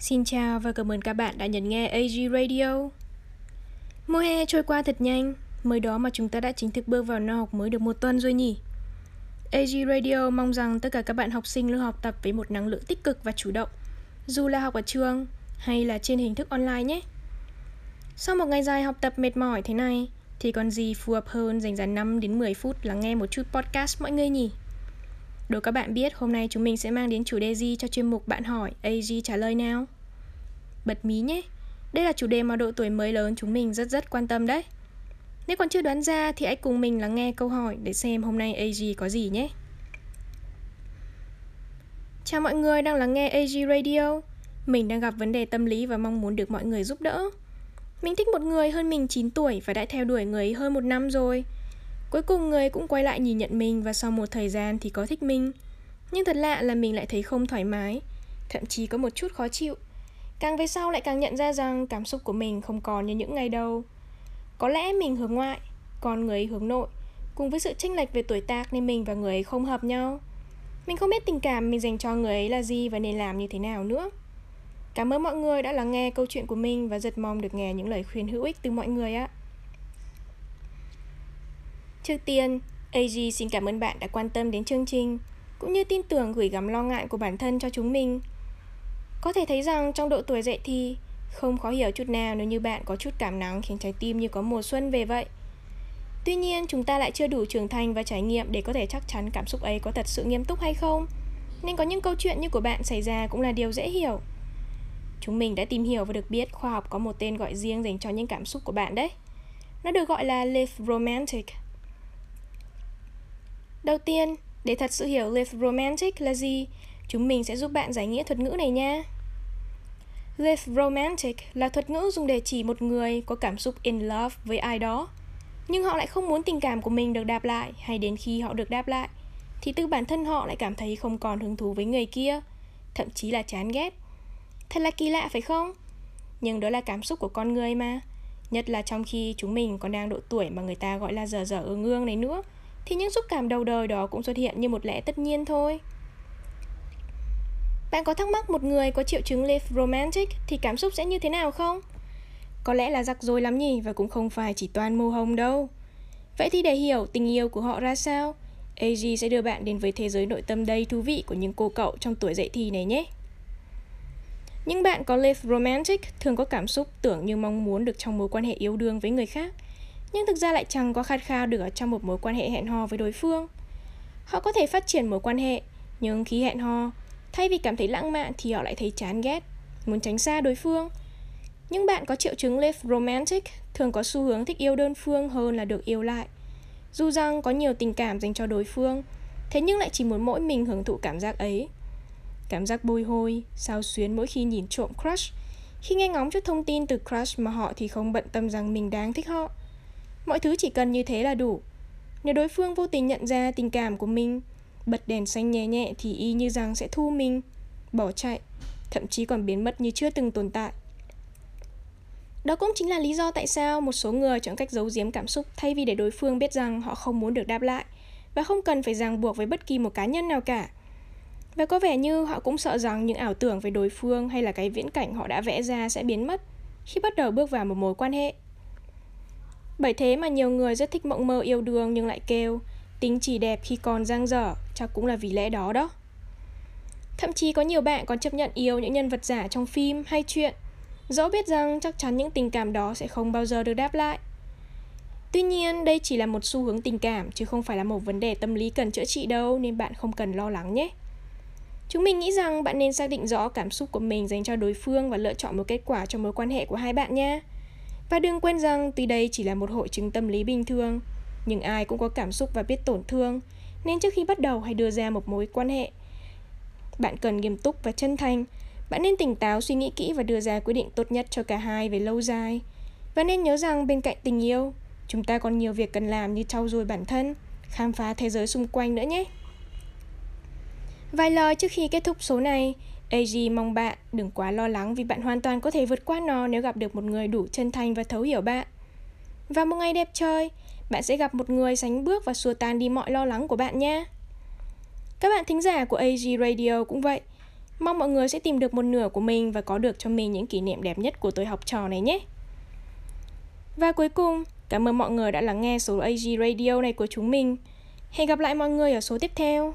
Xin chào và cảm ơn các bạn đã nhấn nghe AG Radio. Mùa hè trôi qua thật nhanh, mới đó mà chúng ta đã chính thức bước vào năm học mới được một tuần rồi nhỉ. AG Radio mong rằng tất cả các bạn học sinh luôn học tập với một năng lượng tích cực và chủ động, dù là học ở trường hay là trên hình thức online nhé. Sau một ngày dài học tập mệt mỏi thế này, thì còn gì phù hợp hơn dành ra 5 đến 10 phút lắng nghe một chút podcast mọi người nhỉ? Đố các bạn biết hôm nay chúng mình sẽ mang đến chủ đề gì cho chuyên mục Bạn hỏi AG trả lời nào? Bật mí nhé, đây là chủ đề mà độ tuổi mới lớn chúng mình rất rất quan tâm đấy. Nếu còn chưa đoán ra thì hãy cùng mình lắng nghe câu hỏi để xem hôm nay AG có gì nhé. Chào mọi người đang lắng nghe AG Radio. Mình đang gặp vấn đề tâm lý và mong muốn được mọi người giúp đỡ. Mình thích một người hơn mình 9 tuổi và đã theo đuổi người ấy hơn một năm rồi. Cuối cùng người cũng quay lại nhìn nhận mình và sau một thời gian thì có thích mình. Nhưng thật lạ là mình lại thấy không thoải mái, thậm chí có một chút khó chịu. Càng về sau lại càng nhận ra rằng cảm xúc của mình không còn như những ngày đầu. Có lẽ mình hướng ngoại, còn người ấy hướng nội. Cùng với sự chênh lệch về tuổi tác nên mình và người ấy không hợp nhau. Mình không biết tình cảm mình dành cho người ấy là gì và nên làm như thế nào nữa. Cảm ơn mọi người đã lắng nghe câu chuyện của mình và rất mong được nghe những lời khuyên hữu ích từ mọi người ạ. Trước tiên, AG xin cảm ơn bạn đã quan tâm đến chương trình, cũng như tin tưởng gửi gắm lo ngại của bản thân cho chúng mình. Có thể thấy rằng trong độ tuổi dậy thì, không khó hiểu chút nào nếu như bạn có chút cảm nắng khiến trái tim như có mùa xuân về vậy. Tuy nhiên, chúng ta lại chưa đủ trưởng thành và trải nghiệm để có thể chắc chắn cảm xúc ấy có thật sự nghiêm túc hay không. Nên có những câu chuyện như của bạn xảy ra cũng là điều dễ hiểu. Chúng mình đã tìm hiểu và được biết khoa học có một tên gọi riêng dành cho những cảm xúc của bạn đấy. Nó được gọi là Live Romantic. Đầu tiên, để thật sự hiểu Live Romantic là gì, chúng mình sẽ giúp bạn giải nghĩa thuật ngữ này nha. Live Romantic là thuật ngữ dùng để chỉ một người có cảm xúc in love với ai đó, nhưng họ lại không muốn tình cảm của mình được đáp lại hay đến khi họ được đáp lại, thì từ bản thân họ lại cảm thấy không còn hứng thú với người kia, thậm chí là chán ghét Thật là kỳ lạ phải không? Nhưng đó là cảm xúc của con người mà Nhất là trong khi chúng mình còn đang độ tuổi mà người ta gọi là dở dở ương ương này nữa thì những xúc cảm đầu đời đó cũng xuất hiện như một lẽ tất nhiên thôi. Bạn có thắc mắc một người có triệu chứng live romantic thì cảm xúc sẽ như thế nào không? Có lẽ là rắc rối lắm nhỉ và cũng không phải chỉ toàn màu hồng đâu. Vậy thì để hiểu tình yêu của họ ra sao AG sẽ đưa bạn đến với thế giới nội tâm đầy thú vị của những cô cậu trong tuổi dậy thì này nhé. Những bạn có live romantic thường có cảm xúc tưởng như mong muốn được trong mối quan hệ yêu đương với người khác, nhưng thực ra lại chẳng có khát khao được ở trong một mối quan hệ hẹn hò với đối phương. Họ có thể phát triển mối quan hệ, nhưng khi hẹn hò, thay vì cảm thấy lãng mạn thì họ lại thấy chán ghét, muốn tránh xa đối phương. Những bạn có triệu chứng live romantic thường có xu hướng thích yêu đơn phương hơn là được yêu lại. Dù rằng có nhiều tình cảm dành cho đối phương, thế nhưng lại chỉ muốn mỗi mình hưởng thụ cảm giác ấy. Cảm giác bôi hôi, sao xuyến mỗi khi nhìn trộm crush Khi nghe ngóng chút thông tin từ crush mà họ thì không bận tâm rằng mình đáng thích họ Mọi thứ chỉ cần như thế là đủ Nếu đối phương vô tình nhận ra tình cảm của mình, Bật đèn xanh nhẹ nhẹ thì y như rằng sẽ thu mình, Bỏ chạy, Thậm chí còn biến mất như chưa từng tồn tại đó cũng chính là lý do tại sao một số người chọn cách giấu giếm cảm xúc thay vì để đối phương biết rằng họ không muốn được đáp lại và không cần phải ràng buộc với bất kỳ một cá nhân nào cả. Và có vẻ như họ cũng sợ rằng những ảo tưởng về đối phương hay là cái viễn cảnh họ đã vẽ ra sẽ biến mất khi bắt đầu bước vào một mối quan hệ. Bởi thế mà nhiều người rất thích mộng mơ yêu đương nhưng lại kêu tính chỉ đẹp khi còn giang dở, chắc cũng là vì lẽ đó đó. Thậm chí có nhiều bạn còn chấp nhận yêu những nhân vật giả trong phim hay chuyện, dẫu biết rằng chắc chắn những tình cảm đó sẽ không bao giờ được đáp lại. Tuy nhiên, đây chỉ là một xu hướng tình cảm chứ không phải là một vấn đề tâm lý cần chữa trị đâu nên bạn không cần lo lắng nhé. Chúng mình nghĩ rằng bạn nên xác định rõ cảm xúc của mình dành cho đối phương và lựa chọn một kết quả cho mối quan hệ của hai bạn nha. Và đừng quên rằng tuy đây chỉ là một hội chứng tâm lý bình thường, nhưng ai cũng có cảm xúc và biết tổn thương, nên trước khi bắt đầu hay đưa ra một mối quan hệ, bạn cần nghiêm túc và chân thành. Bạn nên tỉnh táo suy nghĩ kỹ và đưa ra quyết định tốt nhất cho cả hai về lâu dài. Và nên nhớ rằng bên cạnh tình yêu, chúng ta còn nhiều việc cần làm như trau dồi bản thân, khám phá thế giới xung quanh nữa nhé. Vài lời trước khi kết thúc số này, AG mong bạn đừng quá lo lắng vì bạn hoàn toàn có thể vượt qua nó nếu gặp được một người đủ chân thành và thấu hiểu bạn. Và một ngày đẹp trời, bạn sẽ gặp một người sánh bước và xua tan đi mọi lo lắng của bạn nha. Các bạn thính giả của AG Radio cũng vậy. Mong mọi người sẽ tìm được một nửa của mình và có được cho mình những kỷ niệm đẹp nhất của tuổi học trò này nhé. Và cuối cùng, cảm ơn mọi người đã lắng nghe số AG Radio này của chúng mình. Hẹn gặp lại mọi người ở số tiếp theo.